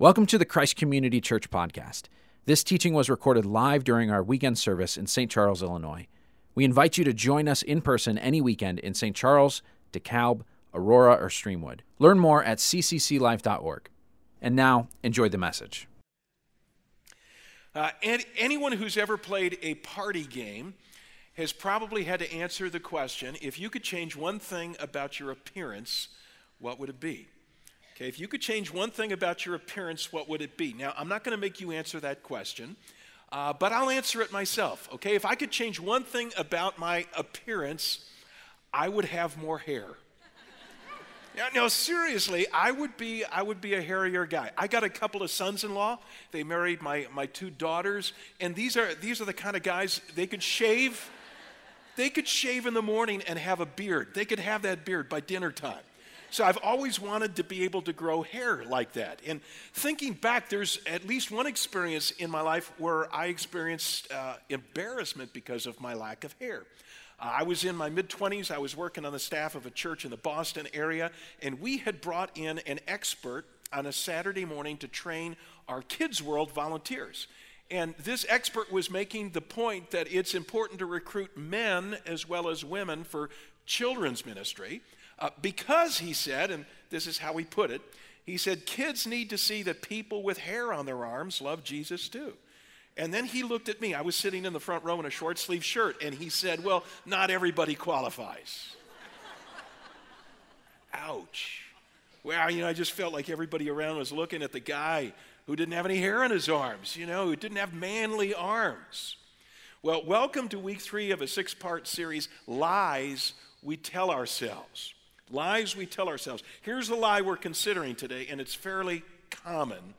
Welcome to the Christ Community Church podcast. This teaching was recorded live during our weekend service in St. Charles, Illinois. We invite you to join us in person any weekend in St. Charles, DeKalb, Aurora, or Streamwood. Learn more at ccclife.org. And now, enjoy the message. Uh, and anyone who's ever played a party game has probably had to answer the question if you could change one thing about your appearance, what would it be? Okay, if you could change one thing about your appearance, what would it be? Now, I'm not going to make you answer that question, uh, but I'll answer it myself. Okay, if I could change one thing about my appearance, I would have more hair. Now, no, seriously, I would be I would be a hairier guy. I got a couple of sons-in-law. They married my my two daughters, and these are these are the kind of guys they could shave. They could shave in the morning and have a beard. They could have that beard by dinner time. So I've always wanted to be able to grow hair like that. And thinking back, there's at least one experience in my life where I experienced uh, embarrassment because of my lack of hair. Uh, I was in my mid 20s. I was working on the staff of a church in the Boston area, and we had brought in an expert on a Saturday morning to train our Kids World volunteers. And this expert was making the point that it's important to recruit men as well as women for children's ministry. Uh, because he said, and this is how he put it, he said, kids need to see that people with hair on their arms love Jesus too. And then he looked at me. I was sitting in the front row in a short sleeve shirt, and he said, Well, not everybody qualifies. Ouch. Well, you know, I just felt like everybody around was looking at the guy who didn't have any hair on his arms, you know, who didn't have manly arms. Well, welcome to week three of a six part series Lies We Tell Ourselves. Lies we tell ourselves. Here's the lie we're considering today, and it's fairly common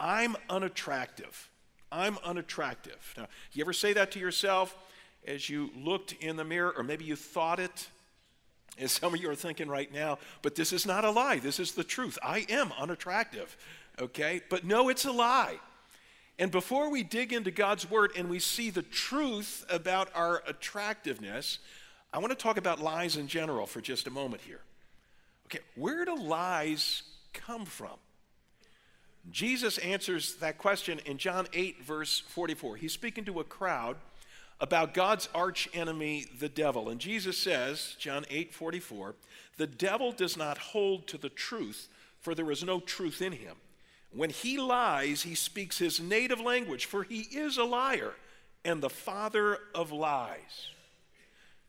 I'm unattractive. I'm unattractive. Now, you ever say that to yourself as you looked in the mirror, or maybe you thought it? As some of you are thinking right now, but this is not a lie. This is the truth. I am unattractive, okay? But no, it's a lie. And before we dig into God's word and we see the truth about our attractiveness, I want to talk about lies in general for just a moment here. Okay, where do lies come from? Jesus answers that question in John 8, verse 44. He's speaking to a crowd about God's arch enemy, the devil. And Jesus says, John 8, 44, the devil does not hold to the truth, for there is no truth in him. When he lies, he speaks his native language, for he is a liar and the father of lies.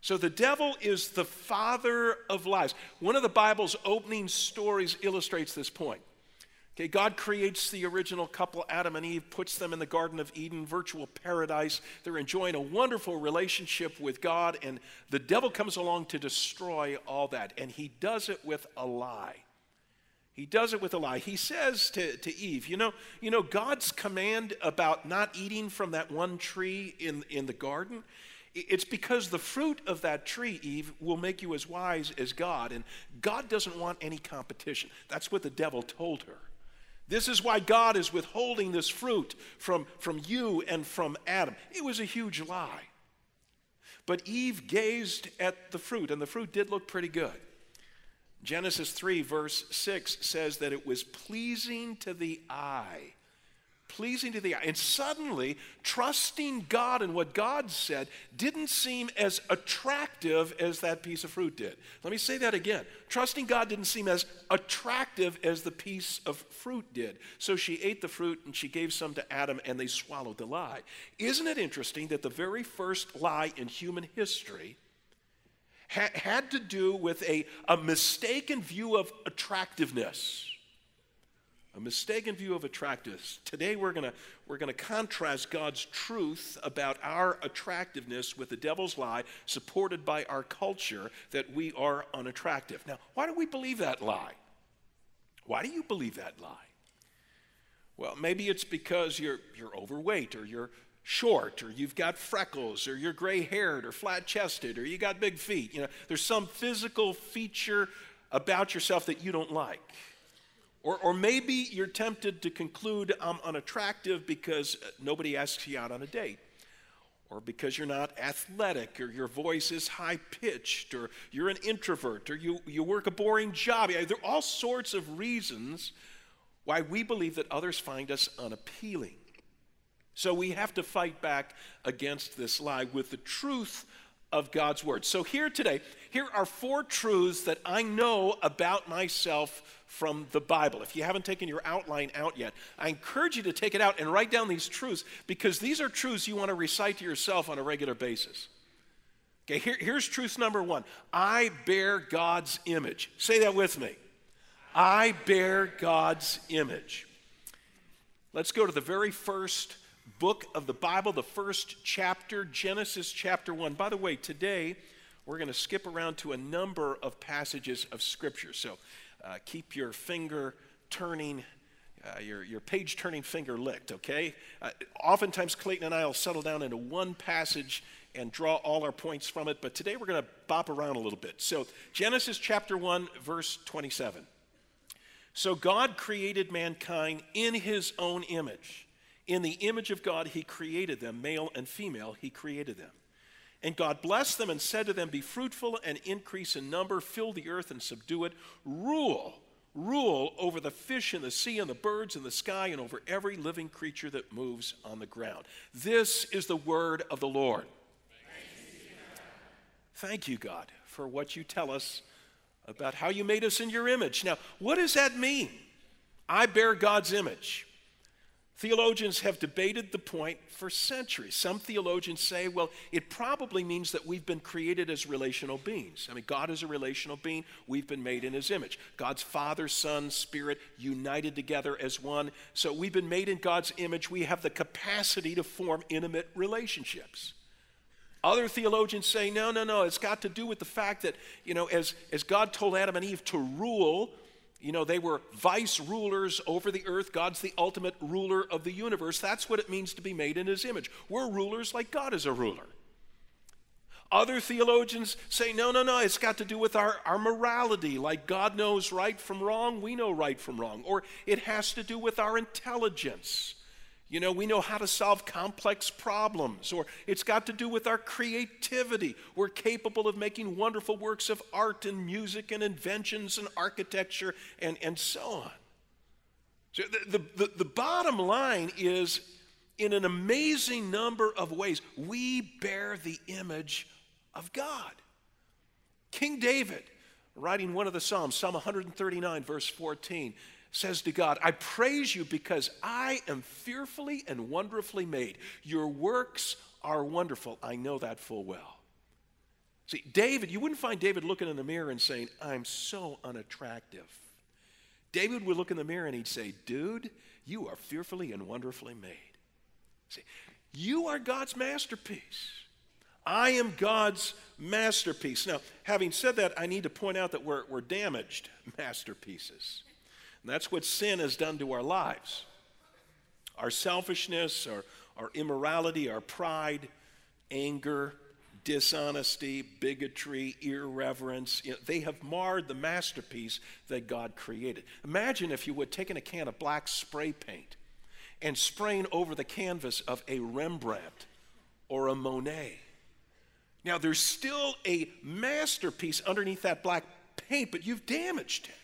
So the devil is the father of lies. One of the Bible's opening stories illustrates this point. Okay, God creates the original couple, Adam and Eve, puts them in the Garden of Eden, virtual paradise. They're enjoying a wonderful relationship with God, and the devil comes along to destroy all that. And he does it with a lie. He does it with a lie. He says to, to Eve, you know, you know, God's command about not eating from that one tree in, in the garden, it's because the fruit of that tree, Eve, will make you as wise as God, and God doesn't want any competition. That's what the devil told her. This is why God is withholding this fruit from, from you and from Adam. It was a huge lie. But Eve gazed at the fruit, and the fruit did look pretty good. Genesis 3, verse 6 says that it was pleasing to the eye pleasing to the eye. And suddenly, trusting God and what God said didn't seem as attractive as that piece of fruit did. Let me say that again. Trusting God didn't seem as attractive as the piece of fruit did. So she ate the fruit and she gave some to Adam and they swallowed the lie. Isn't it interesting that the very first lie in human history had to do with a, a mistaken view of attractiveness? A mistaken view of attractiveness. Today we're going we're going to contrast God's truth about our attractiveness with the devil's lie supported by our culture that we are unattractive. Now, why do we believe that lie? Why do you believe that lie? Well, maybe it's because you're, you're overweight or you're short or you've got freckles or you're gray haired or flat chested or you got big feet. You know, there's some physical feature about yourself that you don't like. Or, or maybe you're tempted to conclude I'm unattractive because uh, nobody asks you out on a date. Or because you're not athletic, or your voice is high pitched, or you're an introvert, or you, you work a boring job. There are all sorts of reasons why we believe that others find us unappealing. So we have to fight back against this lie with the truth of God's word. So here today, here are four truths that I know about myself from the Bible. If you haven't taken your outline out yet, I encourage you to take it out and write down these truths because these are truths you want to recite to yourself on a regular basis. Okay, here, here's truth number one I bear God's image. Say that with me. I bear God's image. Let's go to the very first book of the Bible, the first chapter, Genesis chapter 1. By the way, today we're going to skip around to a number of passages of Scripture. So uh, keep your finger turning. Uh, your, your page turning finger licked, okay? Uh, oftentimes, Clayton and I will settle down into one passage and draw all our points from it, but today we're going to bop around a little bit. So, Genesis chapter 1, verse 27. So, God created mankind in his own image. In the image of God, he created them, male and female, he created them. And God blessed them and said to them, Be fruitful and increase in number, fill the earth and subdue it, rule, rule over the fish in the sea and the birds in the sky and over every living creature that moves on the ground. This is the word of the Lord. Thank you, God, for what you tell us about how you made us in your image. Now, what does that mean? I bear God's image. Theologians have debated the point for centuries. Some theologians say, well, it probably means that we've been created as relational beings. I mean, God is a relational being. We've been made in his image. God's Father, Son, Spirit united together as one. So we've been made in God's image. We have the capacity to form intimate relationships. Other theologians say, no, no, no, it's got to do with the fact that, you know, as, as God told Adam and Eve to rule, you know, they were vice rulers over the earth. God's the ultimate ruler of the universe. That's what it means to be made in his image. We're rulers like God is a ruler. Other theologians say, no, no, no, it's got to do with our, our morality. Like God knows right from wrong, we know right from wrong. Or it has to do with our intelligence. You know, we know how to solve complex problems, or it's got to do with our creativity. We're capable of making wonderful works of art and music and inventions and architecture and, and so on. So the, the, the bottom line is in an amazing number of ways, we bear the image of God. King David, writing one of the Psalms, Psalm 139, verse 14, says to God, I praise you because I am fearfully and wonderfully made. Your works are wonderful. I know that full well. See, David, you wouldn't find David looking in the mirror and saying, I'm so unattractive. David would look in the mirror and he'd say, Dude, you are fearfully and wonderfully made. See, you are God's masterpiece. I am God's masterpiece. Now, having said that, I need to point out that we're, we're damaged masterpieces. And that's what sin has done to our lives. Our selfishness, our, our immorality, our pride, anger, dishonesty, bigotry, irreverence, you know, they have marred the masterpiece that God created. Imagine, if you would, taking a can of black spray paint and spraying over the canvas of a Rembrandt or a Monet. Now, there's still a masterpiece underneath that black paint, but you've damaged it.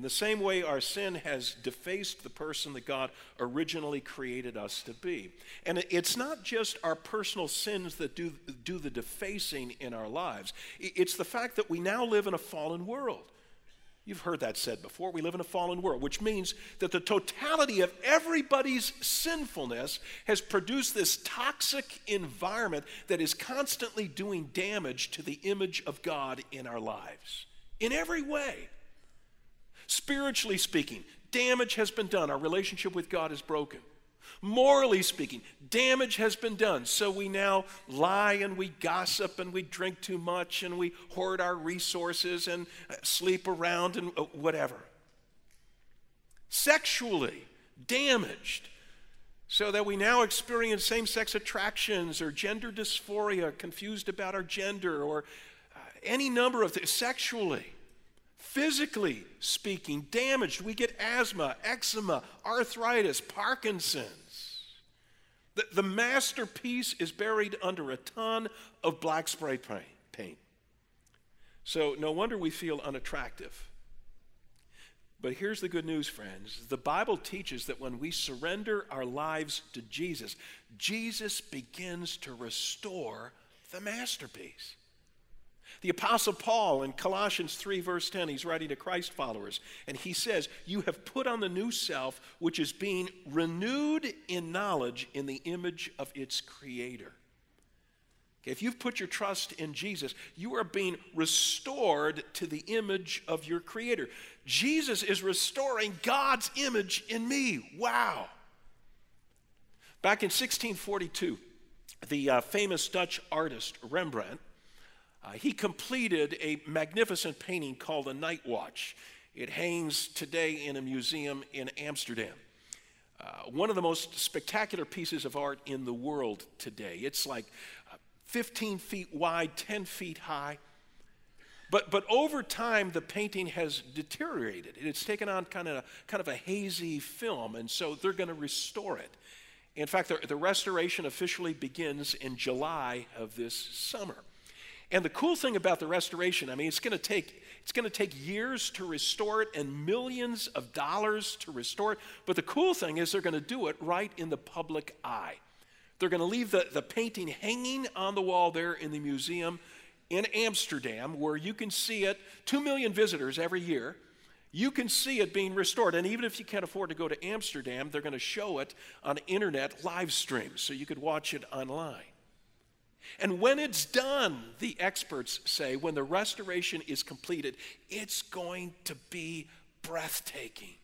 In the same way, our sin has defaced the person that God originally created us to be. And it's not just our personal sins that do, do the defacing in our lives, it's the fact that we now live in a fallen world. You've heard that said before. We live in a fallen world, which means that the totality of everybody's sinfulness has produced this toxic environment that is constantly doing damage to the image of God in our lives, in every way. Spiritually speaking, damage has been done. Our relationship with God is broken. Morally speaking, damage has been done. So we now lie and we gossip and we drink too much and we hoard our resources and uh, sleep around and uh, whatever. Sexually damaged, so that we now experience same sex attractions or gender dysphoria, confused about our gender, or uh, any number of things. Sexually physically speaking, damaged. We get asthma, eczema, arthritis, Parkinson's. The, the masterpiece is buried under a ton of black spray paint. So, no wonder we feel unattractive. But here's the good news, friends. The Bible teaches that when we surrender our lives to Jesus, Jesus begins to restore the masterpiece. The Apostle Paul in Colossians 3, verse 10, he's writing to Christ followers, and he says, You have put on the new self, which is being renewed in knowledge in the image of its creator. Okay, if you've put your trust in Jesus, you are being restored to the image of your creator. Jesus is restoring God's image in me. Wow. Back in 1642, the uh, famous Dutch artist Rembrandt uh, he completed a magnificent painting called The Night Watch. It hangs today in a museum in Amsterdam. Uh, one of the most spectacular pieces of art in the world today. It's like uh, 15 feet wide, 10 feet high. But, but over time, the painting has deteriorated. It's taken on kind of, a, kind of a hazy film, and so they're going to restore it. In fact, the, the restoration officially begins in July of this summer. And the cool thing about the restoration, I mean, it's going to take it's going to take years to restore it and millions of dollars to restore it. But the cool thing is they're going to do it right in the public eye. They're going to leave the, the painting hanging on the wall there in the museum in Amsterdam, where you can see it, two million visitors every year. You can see it being restored. And even if you can't afford to go to Amsterdam, they're going to show it on internet live streams so you could watch it online. And when it's done, the experts say, when the restoration is completed, it's going to be breathtaking.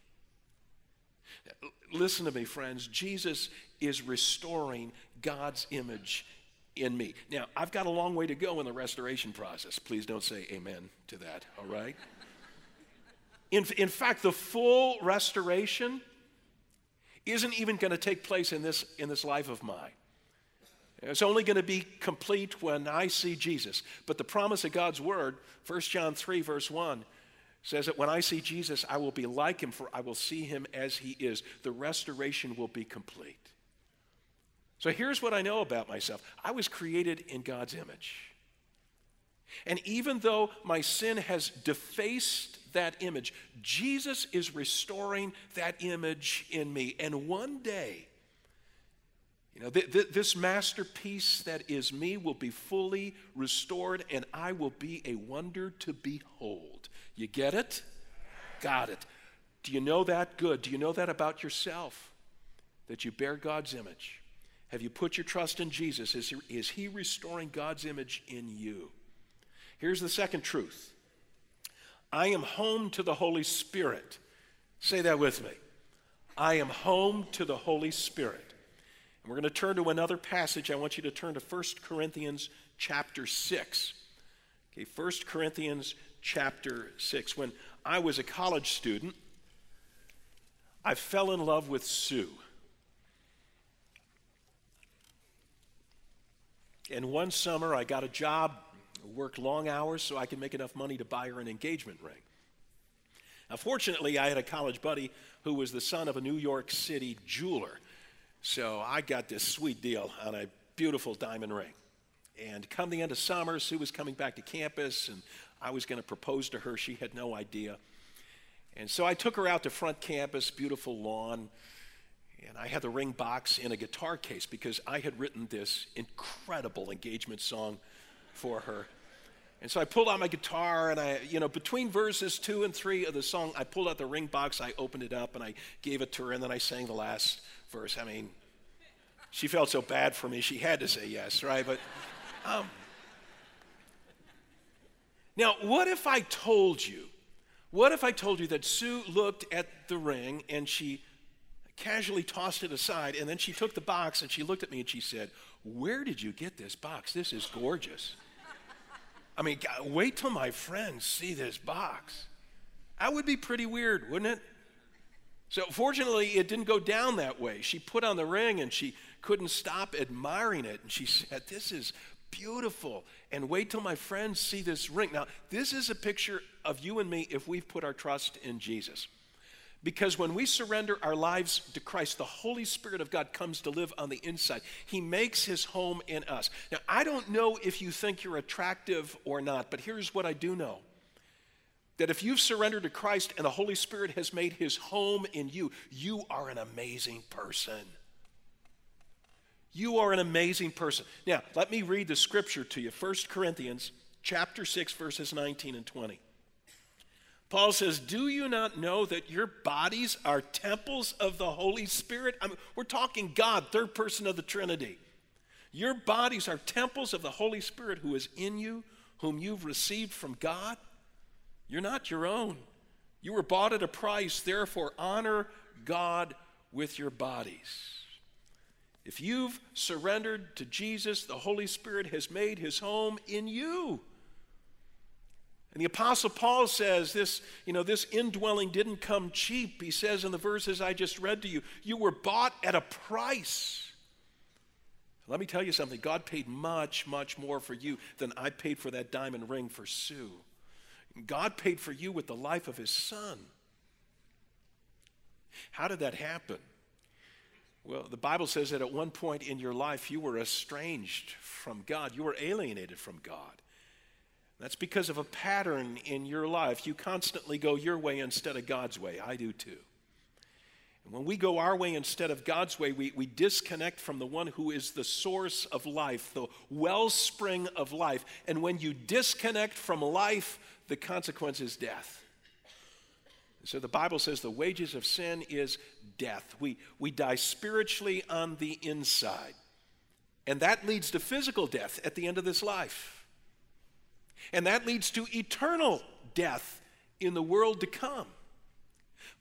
Listen to me, friends. Jesus is restoring God's image in me. Now, I've got a long way to go in the restoration process. Please don't say amen to that, all right? In, in fact, the full restoration isn't even going to take place in this, in this life of mine. It's only going to be complete when I see Jesus. But the promise of God's word, 1 John 3, verse 1, says that when I see Jesus, I will be like him, for I will see him as he is. The restoration will be complete. So here's what I know about myself I was created in God's image. And even though my sin has defaced that image, Jesus is restoring that image in me. And one day, you know, th- th- this masterpiece that is me will be fully restored, and I will be a wonder to behold. You get it? Got it. Do you know that? Good. Do you know that about yourself? That you bear God's image? Have you put your trust in Jesus? Is he, is he restoring God's image in you? Here's the second truth I am home to the Holy Spirit. Say that with me. I am home to the Holy Spirit. We're going to turn to another passage. I want you to turn to 1 Corinthians chapter 6. Okay, 1 Corinthians chapter 6. When I was a college student, I fell in love with Sue. And one summer, I got a job, worked long hours so I could make enough money to buy her an engagement ring. Now, fortunately, I had a college buddy who was the son of a New York City jeweler. So I got this sweet deal on a beautiful diamond ring. And come the end of summer, Sue was coming back to campus, and I was going to propose to her. She had no idea. And so I took her out to front campus, beautiful lawn, and I had the ring box in a guitar case because I had written this incredible engagement song for her. And so I pulled out my guitar, and I, you know, between verses two and three of the song, I pulled out the ring box, I opened it up, and I gave it to her, and then I sang the last verse. I mean, she felt so bad for me, she had to say yes, right? But um, now, what if I told you? What if I told you that Sue looked at the ring and she casually tossed it aside, and then she took the box and she looked at me and she said, Where did you get this box? This is gorgeous. I mean, wait till my friends see this box. That would be pretty weird, wouldn't it? So, fortunately, it didn't go down that way. She put on the ring and she couldn't stop admiring it. And she said, This is beautiful. And wait till my friends see this ring. Now, this is a picture of you and me if we've put our trust in Jesus. Because when we surrender our lives to Christ, the Holy Spirit of God comes to live on the inside. He makes his home in us. Now, I don't know if you think you're attractive or not, but here's what I do know That if you've surrendered to Christ and the Holy Spirit has made his home in you, you are an amazing person. You are an amazing person. Now, let me read the scripture to you. 1 Corinthians chapter 6 verses 19 and 20. Paul says, Do you not know that your bodies are temples of the Holy Spirit? I mean, we're talking God, third person of the Trinity. Your bodies are temples of the Holy Spirit who is in you, whom you've received from God. You're not your own. You were bought at a price, therefore, honor God with your bodies. If you've surrendered to Jesus, the Holy Spirit has made his home in you. And the apostle Paul says this, you know, this indwelling didn't come cheap. He says in the verses I just read to you, you were bought at a price. Let me tell you something. God paid much, much more for you than I paid for that diamond ring for Sue. God paid for you with the life of his son. How did that happen? Well, the Bible says that at one point in your life you were estranged from God, you were alienated from God. That's because of a pattern in your life. You constantly go your way instead of God's way. I do too. And when we go our way instead of God's way, we, we disconnect from the one who is the source of life, the wellspring of life. And when you disconnect from life, the consequence is death. So the Bible says the wages of sin is death. We, we die spiritually on the inside. And that leads to physical death at the end of this life. And that leads to eternal death in the world to come.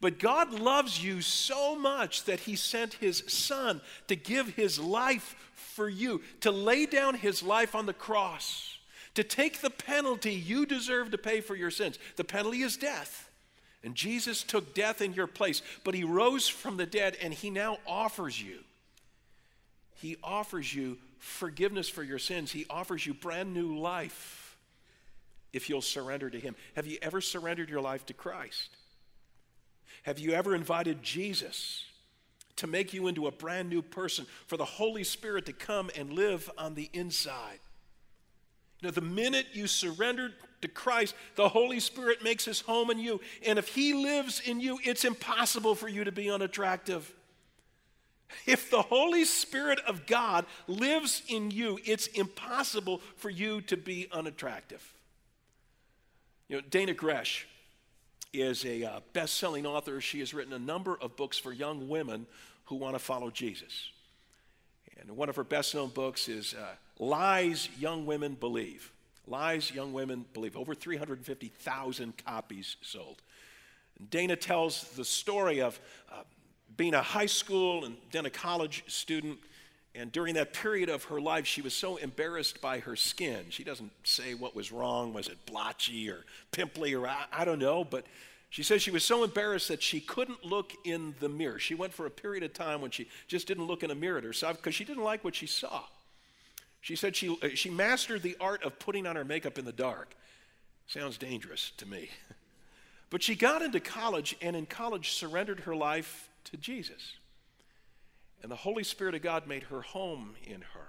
But God loves you so much that He sent His Son to give His life for you, to lay down His life on the cross, to take the penalty you deserve to pay for your sins. The penalty is death. And Jesus took death in your place, but He rose from the dead and He now offers you. He offers you forgiveness for your sins, He offers you brand new life if you'll surrender to Him. Have you ever surrendered your life to Christ? Have you ever invited Jesus to make you into a brand new person, for the Holy Spirit to come and live on the inside? Know, the minute you surrender to Christ, the Holy Spirit makes his home in you. And if he lives in you, it's impossible for you to be unattractive. If the Holy Spirit of God lives in you, it's impossible for you to be unattractive. You know, Dannah Gresh is a uh, best selling author. She has written a number of books for young women who want to follow Jesus. And one of her best known books is uh, Lies Young Women Believe. Lies Young Women Believe. Over 350,000 copies sold. And Dannah tells the story of uh, being a high school and then a college student and during that period of her life, she was so embarrassed by her skin. She doesn't say what was wrong. Was it blotchy or pimply or I, I don't know, but she says she was so embarrassed that she couldn't look in the mirror. She went for a period of time when she just didn't look in a mirror at herself because she didn't like what she saw. She said she, uh, she mastered the art of putting on her makeup in the dark. Sounds dangerous to me. But she got into college and in college surrendered her life to Jesus. And the Holy Spirit of God made her home in her.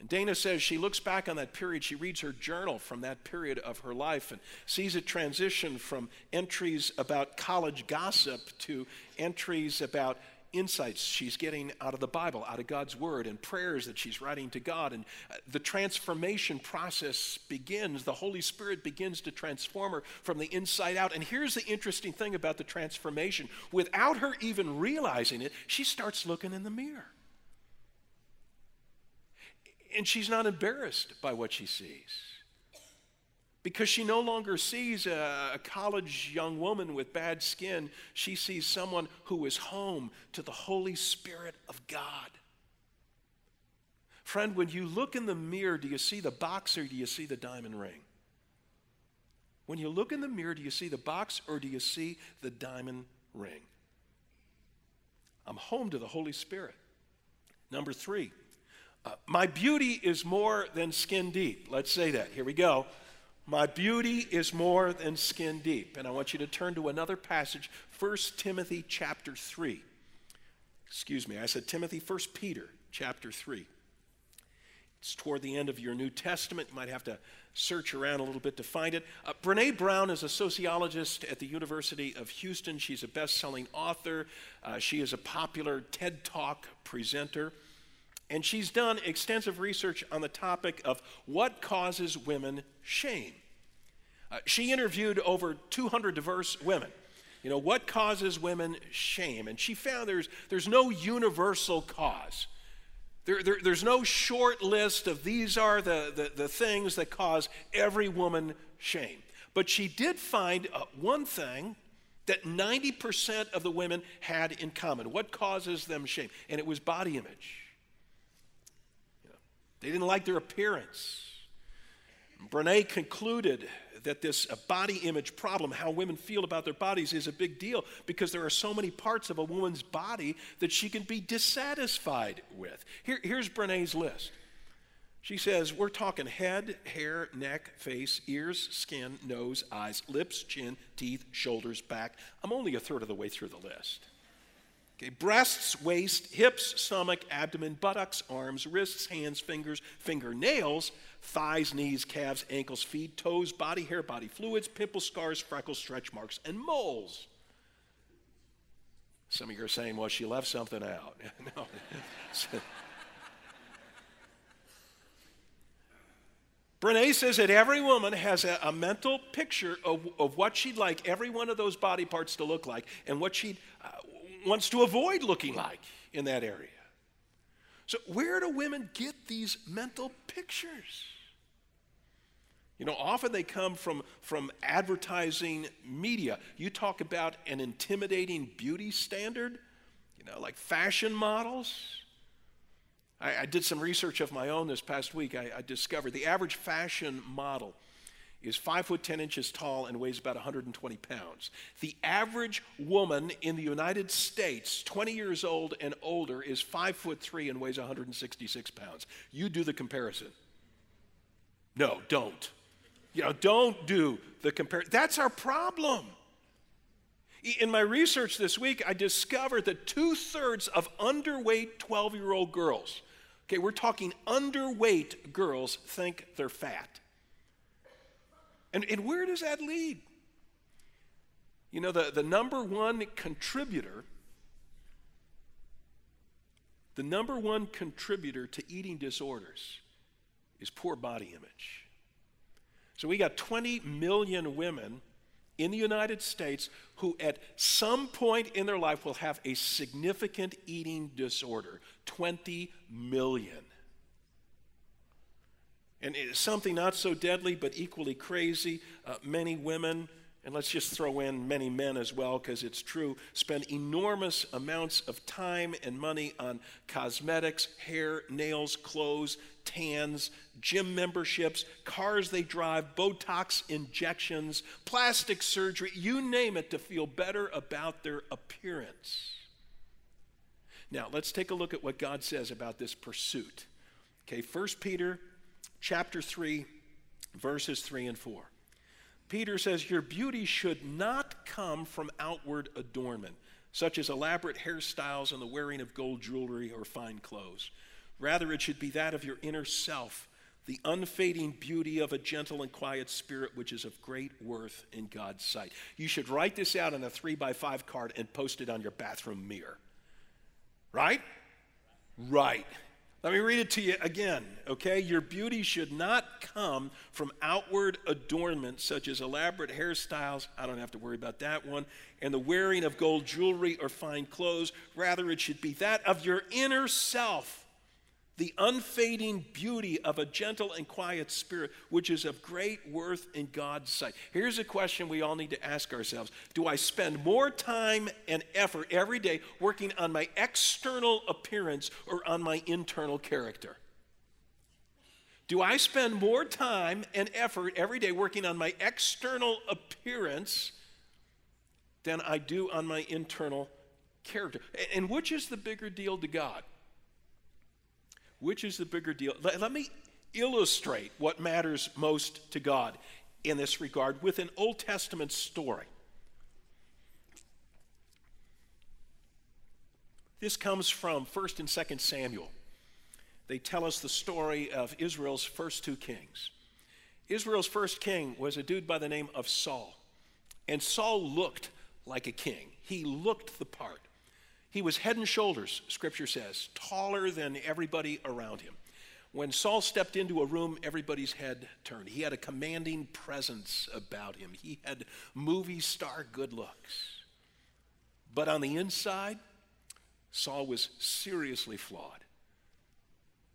And Dannah says she looks back on that period, she reads her journal from that period of her life and sees it transition from entries about college gossip to entries about insights she's getting out of the Bible, out of God's Word, and prayers that she's writing to God. And uh, the transformation process begins. The Holy Spirit begins to transform her from the inside out. And here's the interesting thing about the transformation without her even realizing it, she starts looking in the mirror. And she's not embarrassed by what she sees because she no longer sees a, college young woman with bad skin. She sees someone who is home to the Holy Spirit of God. Friend, when you look in the mirror, do you see the box or do you see the diamond ring? When you look in the mirror, do you see the box or do you see the diamond ring? I'm home to the Holy Spirit. Number three, uh, my beauty is more than skin deep. Let's say that. Here we go. My beauty is more than skin deep. And I want you to turn to another passage, 1 Timothy chapter 3. Excuse me, I said Timothy, 1 Peter chapter 3. It's toward the end of your New Testament. You might have to search around a little bit to find it. Uh, Brene Brown is a sociologist at the University of Houston. She's a best selling author, uh, she is a popular TED Talk presenter. And she's done extensive research on the topic of what causes women shame. Uh, she interviewed over 200 diverse women. You know, what causes women shame? And she found there's, there's no universal cause. There, there, there's no short list of these are the, the, the, things that cause every woman shame. But she did find uh, one thing that 90% of the women had in common. What causes them shame? And it was body image. They didn't like their appearance. Brene concluded that this uh, body image problem, how women feel about their bodies, is a big deal because there are so many parts of a woman's body that she can be dissatisfied with. Here, here's Brene's list. She says, We're talking head, hair, neck, face, ears, skin, nose, eyes, lips, chin, teeth, shoulders, back. I'm only a third of the way through the list. Okay, breasts, waist, hips, stomach, abdomen, buttocks, arms, wrists, hands, fingers, fingernails, thighs, knees, calves, ankles, feet, toes, body hair, body fluids, pimples, scars, freckles, stretch marks, and moles. Some of you are saying, well, she left something out. no. Brene says that every woman has a, a mental picture of, of, what she'd like every one of those body parts to look like and what she uh, wants to avoid looking like in that area. So, where do women get these mental pictures? You know, often they come from, from advertising media. You talk about an intimidating beauty standard, you know, like fashion models. I, I did some research of my own this past week. I, I discovered the average fashion model is five foot 10 inches tall and weighs about 120 pounds. The average woman in the United States, 20 years old and older, is five foot three and weighs 166 pounds. You do the comparison. No, don't. You know, don't do the comparison. That's our problem. In my research this week, I discovered that two thirds of underweight 12 year old girls, okay, we're talking underweight girls, think they're fat. And, and where does that lead? You know, the, the number one contributor, the number one contributor to eating disorders is poor body image. So we got 20 million women in the United States who, at some point in their life, will have a significant eating disorder. 20 million. And something not so deadly but equally crazy. Uh, many women and let's just throw in many men as well, because it's true, spend enormous amounts of time and money on cosmetics, hair, nails, clothes, tans, gym memberships, cars they drive, Botox injections, plastic surgery, you name it, to feel better about their appearance. Now, let's take a look at what God says about this pursuit. Okay, 1 Peter chapter 3, verses 3 and 4. Peter says, Your beauty should not come from outward adornment, such as elaborate hairstyles and the wearing of gold jewelry or fine clothes. Rather, it should be that of your inner self, the unfading beauty of a gentle and quiet spirit, which is of great worth in God's sight. You should write this out on a three by five card and post it on your bathroom mirror. Right? Right. Let me read it to you again, okay? Your beauty should not come from outward adornment such as elaborate hairstyles. I don't have to worry about that one. And the wearing of gold jewelry or fine clothes. Rather, it should be that of your inner self the unfading beauty of a gentle and quiet spirit, which is of great worth in God's sight. Here's a question we all need to ask ourselves Do I spend more time and effort every day working on my external appearance or on my internal character? Do I spend more time and effort every day working on my external appearance than I do on my internal character? And which is the bigger deal to God? Which is the bigger deal? Let, let me illustrate what matters most to God in this regard with an Old Testament story. This comes from 1st and 2nd Samuel. They tell us the story of Israel's first two kings. Israel's first king was a dude by the name of Saul. And Saul looked like a king, he looked the part. He was head and shoulders, scripture says, taller than everybody around him. When Saul stepped into a room, everybody's head turned. He had a commanding presence about him, he had movie star good looks. But on the inside, Saul was seriously flawed.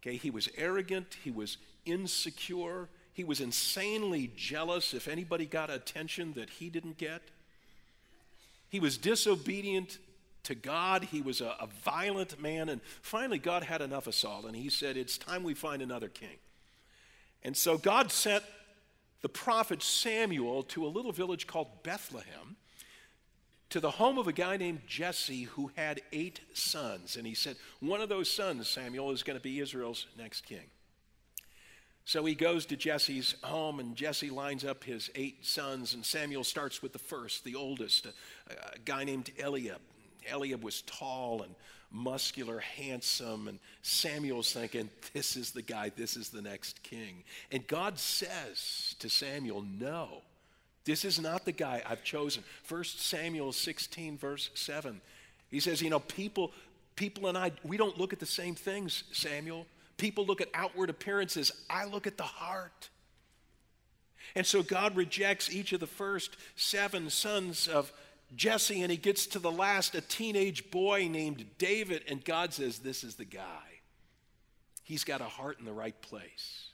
Okay, he was arrogant, he was insecure, he was insanely jealous if anybody got attention that he didn't get. He was disobedient to God. He was a, a, violent man. And finally, God had enough of Saul, and he said, It's time we find another king. And so God sent the prophet Samuel to a little village called Bethlehem to the home of a guy named Jesse who had eight sons. And he said, One of those sons, Samuel, is going to be Israel's next king. So he goes to Jesse's home, and Jesse lines up his eight sons, and Samuel starts with the first, the oldest, a, a guy named Eliab. Eliab was tall and muscular, handsome, and Samuel's thinking, This is the guy, this is the next king. And God says to Samuel, No, this is not the guy I've chosen. 1 Samuel 16, verse 7. He says, You know, people, people and I, we don't look at the same things, Samuel. People look at outward appearances, I look at the heart. And so God rejects each of the first seven sons of Jesse, and he gets to the last, a teenage boy named David, and God says, This is the guy. He's got a heart in the right place.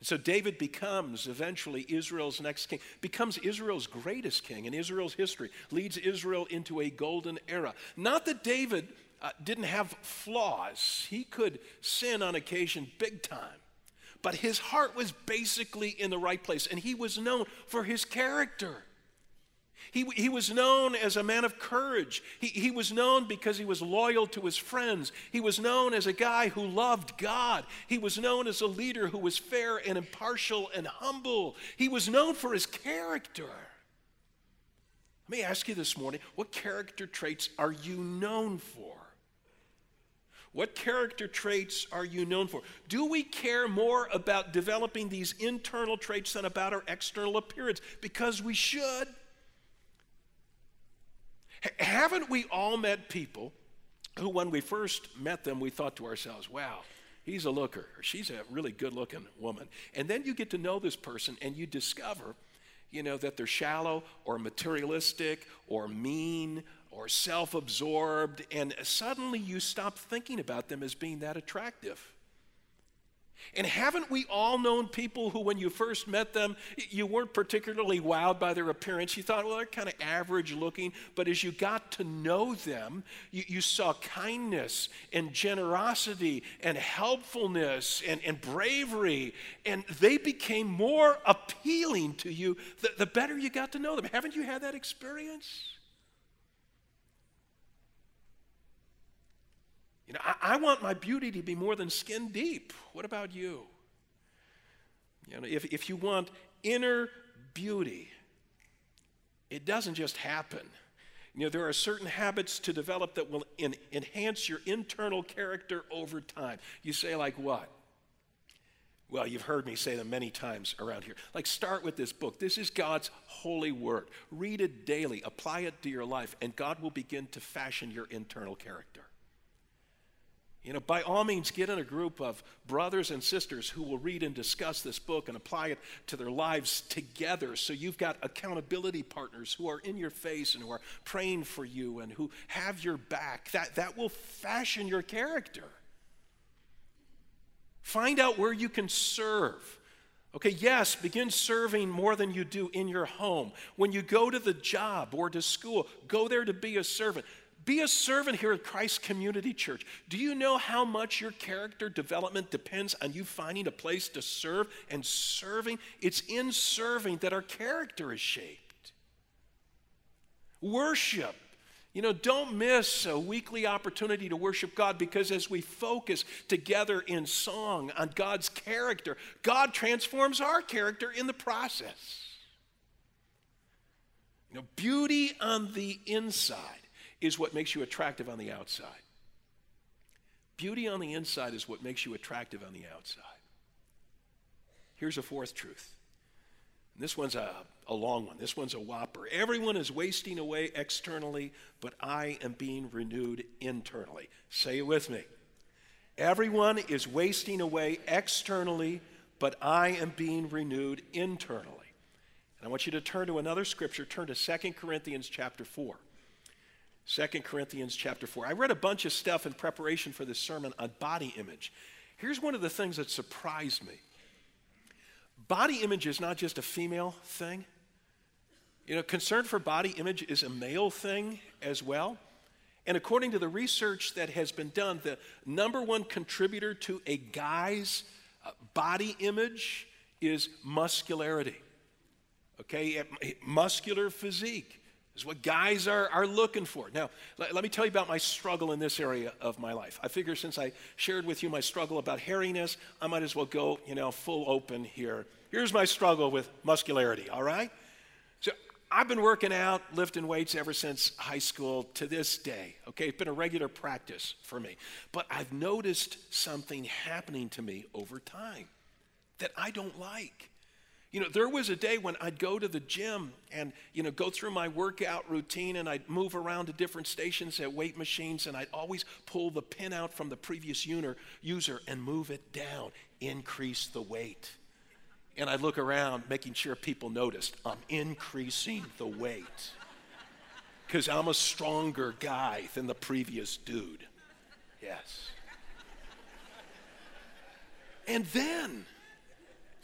And so David becomes eventually Israel's next king, becomes Israel's greatest king in Israel's history, leads Israel into a golden era. Not that David uh, didn't have flaws. He could sin on occasion big time. But his heart was basically in the right place, and he was known for his character. He, he was known as a man of courage. He, he was known because he was loyal to his friends. He was known as a guy who loved God. He was known as a leader who was fair and impartial and humble. He was known for his character. Let me ask you this morning what character traits are you known for? What character traits are you known for? Do we care more about developing these internal traits than about our external appearance? Because we should. Haven't we all met people who, when we first met them, we thought to ourselves, wow, he's a looker, or she's a really good looking woman. And then you get to know this person and you discover, you know, that they're shallow or materialistic or mean or self absorbed, and suddenly you stop thinking about them as being that attractive. And haven't we all known people who, when you first met them, you weren't particularly wowed by their appearance? You thought, well, they're kind of average looking. But as you got to know them, you, you saw kindness and generosity and helpfulness and, and bravery. And they became more appealing to you the, the better you got to know them. Haven't you had that experience? You know, I, I, want my beauty to be more than skin deep. What about you? You know, if, if you want inner beauty, it doesn't just happen. You know, there are certain habits to develop that will in, enhance your internal character over time. You say, like what? Well, you've heard me say them many times around here. Like, start with this book. This is God's holy word. Read it daily, apply it to your life, and God will begin to fashion your internal character. You know, by all means, get in a group of brothers and sisters who will read and discuss this book and apply it to their lives together. So you've got accountability partners who are in your face and who are praying for you and who have your back. That, that will fashion your character. Find out where you can serve. Okay, yes, begin serving more than you do in your home. When you go to the job or to school, go there to be a servant. Be a servant here at Christ Community Church. Do you know how much your character development depends on you finding a place to serve and serving? It's in serving that our character is shaped. Worship. You know, don't miss a weekly opportunity to worship God because as we focus together in song on God's character, God transforms our character in the process. You know, beauty on the inside is what makes you attractive on the outside. Beauty on the inside is what makes you attractive on the outside. Here's a fourth truth. And this one's a, a long one. This one's a whopper. Everyone is wasting away externally, but I am being renewed internally. Say it with me. Everyone is wasting away externally, but I am being renewed internally. And I want you to turn to another scripture. Turn to 2 Corinthians chapter 4. 2 Corinthians chapter 4. I read a bunch of stuff in preparation for this sermon on body image. Here's one of the things that surprised me body image is not just a female thing. You know, concern for body image is a male thing as well. And according to the research that has been done, the number one contributor to a guy's uh, body image is muscularity. Okay, muscular physique is what guys are, are looking for. Now, let, let, me tell you about my struggle in this area of my life. I figure since I shared with you my struggle about hairiness, I might as well go, you know, full open here. Here's my struggle with muscularity, all right? So I've been working out, lifting weights ever since high school to this day. Okay, it's been a regular practice for me. But I've noticed something happening to me over time that I don't like. You know, there was a day when I'd go to the gym and, you know, go through my workout routine and I'd move around to different stations at weight machines and I'd always pull the pin out from the previous user and move it down, increase the weight. And I'd look around making sure people noticed I'm increasing the weight because I'm a stronger guy than the previous dude. Yes. And then,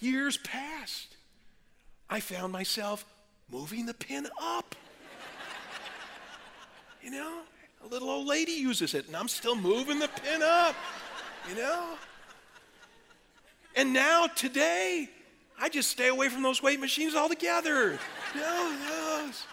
years passed. I found myself moving the pin up. You know, a little old lady uses it, and I'm still moving the pin up, you know? And now, today, I just stay away from those weight machines altogether. Know, yes.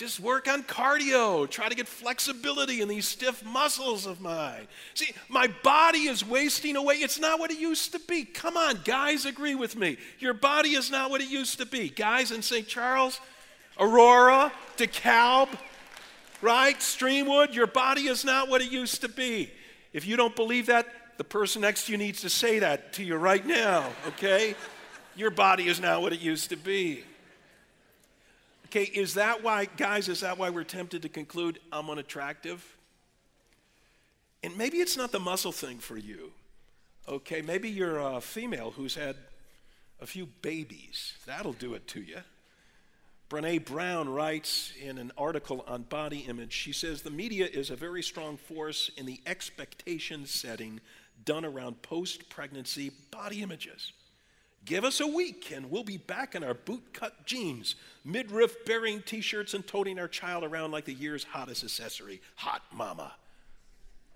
Just work on cardio, try to get flexibility in these stiff muscles of mine. See, my body is wasting away. It's not what it used to be. Come on, guys, agree with me. Your body is not what it used to be. Guys in St. Charles, Aurora, DeKalb, right? Streamwood, your body is not what it used to be. If you don't believe that, the person next to you needs to say that to you right now, okay? Your body is not what it used to be. Okay, is that why, guys, is that why we're tempted to conclude I'm unattractive? And maybe it's not the muscle thing for you. Okay, maybe you're a female who's had a few babies. That'll do it to you. Brene Brown writes in an article on body image, she says the media is a very strong force in the expectation setting done around post pregnancy body images. Give us a week and we'll be back in our boot cut jeans, midriff bearing t shirts, and toting our child around like the year's hottest accessory. Hot mama.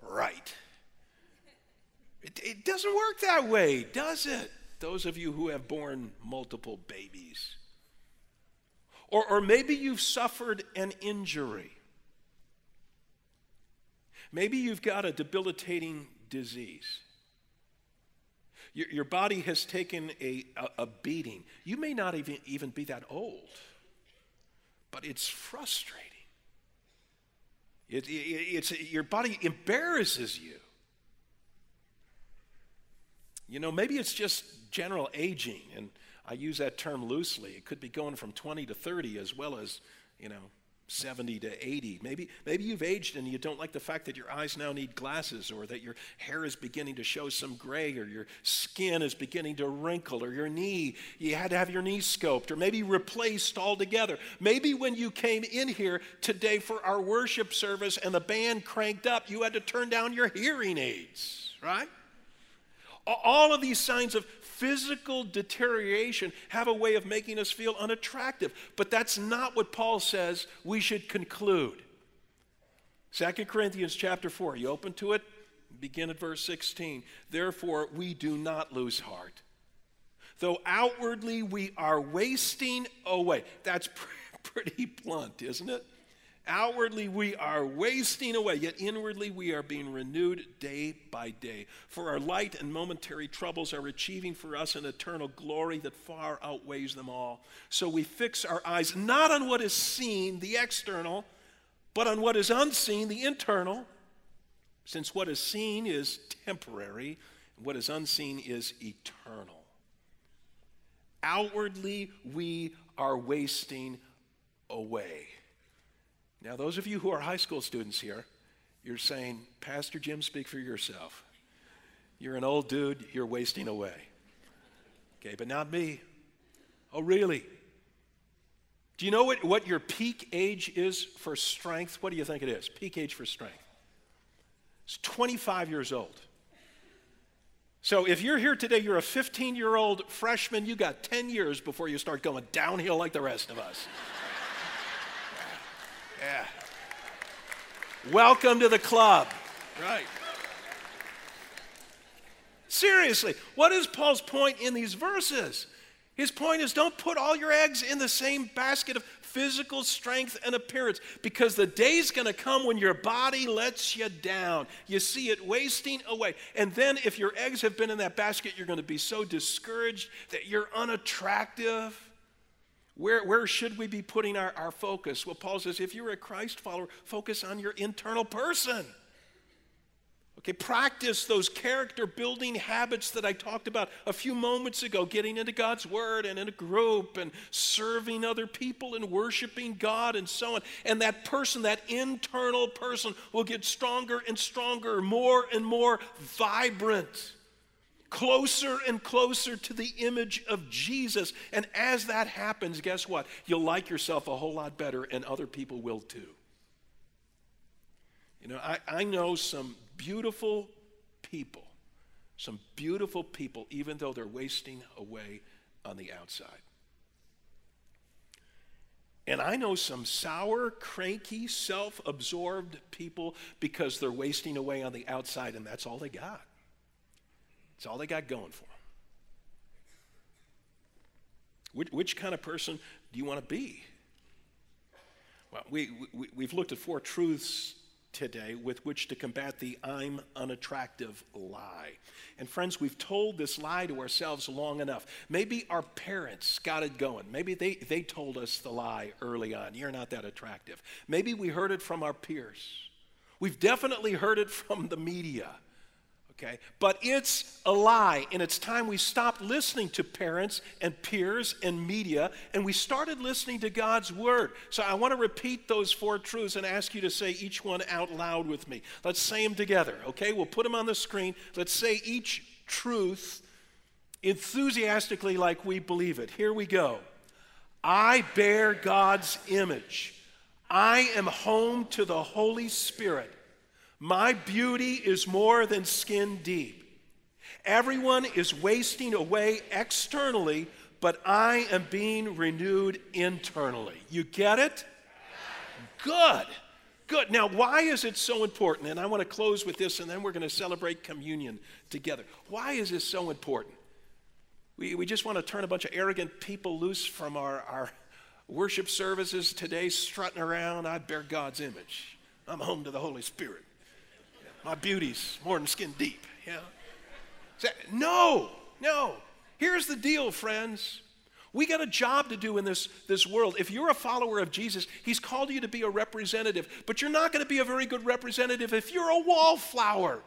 Right. It, it doesn't work that way, does it? Those of you who have borne multiple babies. Or, or maybe you've suffered an injury. Maybe you've got a debilitating disease. Your, your body has taken a, a, a beating. You may not even, even be that old, but it's frustrating. It, it, it's, your body embarrasses you. You know, maybe it's just general aging, and I use that term loosely. It could be going from 20 to 30 as well as, you know, 70 to 80. Maybe, maybe you've aged and you don't like the fact that your eyes now need glasses or that your hair is beginning to show some gray or your skin is beginning to wrinkle or your knee, you had to have your knee scoped or maybe replaced altogether. Maybe when you came in here today for our worship service and the band cranked up, you had to turn down your hearing aids, right? All of these signs of physical deterioration have a way of making us feel unattractive. But that's not what Paul says we should conclude. 2 Corinthians chapter 4, you open to it? Begin at verse 16. Therefore, we do not lose heart. Though outwardly we are wasting away. That's pretty blunt, isn't it? Outwardly, we are wasting away, yet inwardly, we are being renewed day by day. For our light and momentary troubles are achieving for us an eternal glory that far outweighs them all. So we fix our eyes not on what is seen, the external, but on what is unseen, the internal. Since what is seen is temporary, and what is unseen is eternal. outwardly we are wasting away. Now, those of you who are high school students here, you're saying, Pastor Jim, speak for yourself. You're an old dude, you're wasting away. Okay, but not me. Oh, really? Do you know what, what your peak age is for strength? What do you think it is? Peak age for strength. It's 25 years old. So if you're here today, you're a 15 year old freshman, you got 10 years before you start going downhill like the rest of us. Yeah. Welcome to the club. Right. Seriously, what is Paul's point in these verses? His point is don't put all your eggs in the same basket of physical strength and appearance because the day's going to come when your body lets you down. You see it wasting away. And then if your eggs have been in that basket, you're going to be so discouraged that you're unattractive. Where, where should we be putting our, our focus? Well, Paul says if you're a Christ follower, focus on your internal person. Okay, practice those character building habits that I talked about a few moments ago getting into God's Word and in a group and serving other people and worshiping God and so on. And that person, that internal person, will get stronger and stronger, more and more vibrant, closer and closer to the image of Jesus. And as that happens, guess what? You'll like yourself a whole lot better, and other people will too. You know, I, I know some beautiful people, some beautiful people, even though they're wasting away on the outside. And I know some sour, cranky, self absorbed people because they're wasting away on the outside, and that's all they got. It's all they got going for them. Which, which kind of person do you want to be? Well, we, we, we've looked at four truths today with which to combat the I'm unattractive lie. And friends, we've told this lie to ourselves long enough. Maybe our parents got it going. Maybe they, they told us the lie early on. You're not that attractive. Maybe we heard it from our peers. We've definitely heard it from the media okay? But it's a lie, and it's time we stopped listening to parents and peers and media, and we started listening to God's Word. So I want to repeat those four truths and ask you to say each one out loud with me. Let's say them together, okay? We'll put them on the screen. Let's say each truth enthusiastically like we believe it. Here we go. I bear God's image. I am home to the Holy Spirit. My beauty is more than skin deep. Everyone is wasting away externally, but I am being renewed internally. You get it? Good. Good. Now, why is it so important? And I want to close with this, and then we're going to celebrate communion together. Why is this so important? We, we just want to turn a bunch of arrogant people loose from our, our worship services today, strutting around. I bear God's image. I'm home to the Holy Spirit my beauty's more than skin deep. Yeah. No, no. Here's the deal, friends. We got a job to do in this, this world. If you're a follower of Jesus, He's called you to be a representative, but you're not going to be a very good representative if you're a wallflower.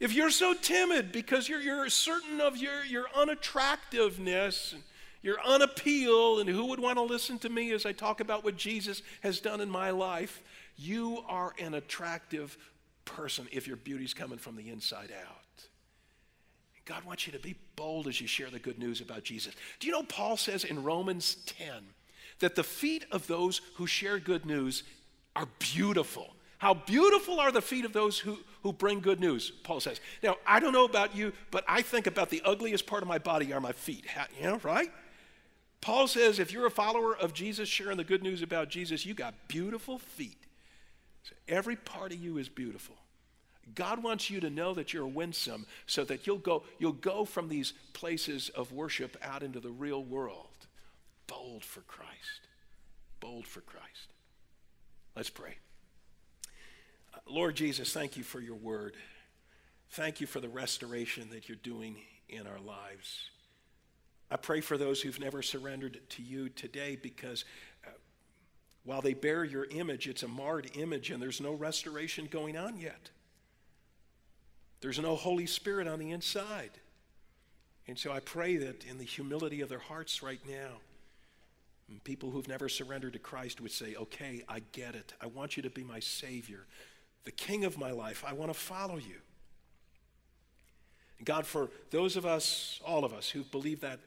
If you're so timid because you're, you're certain of your, your unattractiveness, and your unappeal, and who would want to listen to me as I talk about what Jesus has done in my life, you are an attractive person if your beauty's coming from the inside out. God wants you to be bold as you share the good news about Jesus. Do you know Paul says in Romans 10 that the feet of those who share good news are beautiful? How beautiful are the feet of those who, who bring good news, Paul says. Now, I don't know about you, but I think about the ugliest part of my body are my feet. You know, right? Paul says if you're a follower of Jesus sharing the good news about Jesus, you got beautiful feet. So every part of you is beautiful. God wants you to know that you're winsome so that you'll go, you'll go from these places of worship out into the real world. Bold for Christ. Bold for Christ. Let's pray. Lord Jesus, thank you for your word. Thank you for the restoration that you're doing in our lives. I pray for those who've never surrendered to you today because while they bear your image, it's a marred image and there's no restoration going on yet. There's no Holy Spirit on the inside. And so I pray that in the humility of their hearts right now, people who've never surrendered to Christ would say, Okay, I get it. I want you to be my Savior, the King of my life. I want to follow you. God, for those of us, all of us, who believe that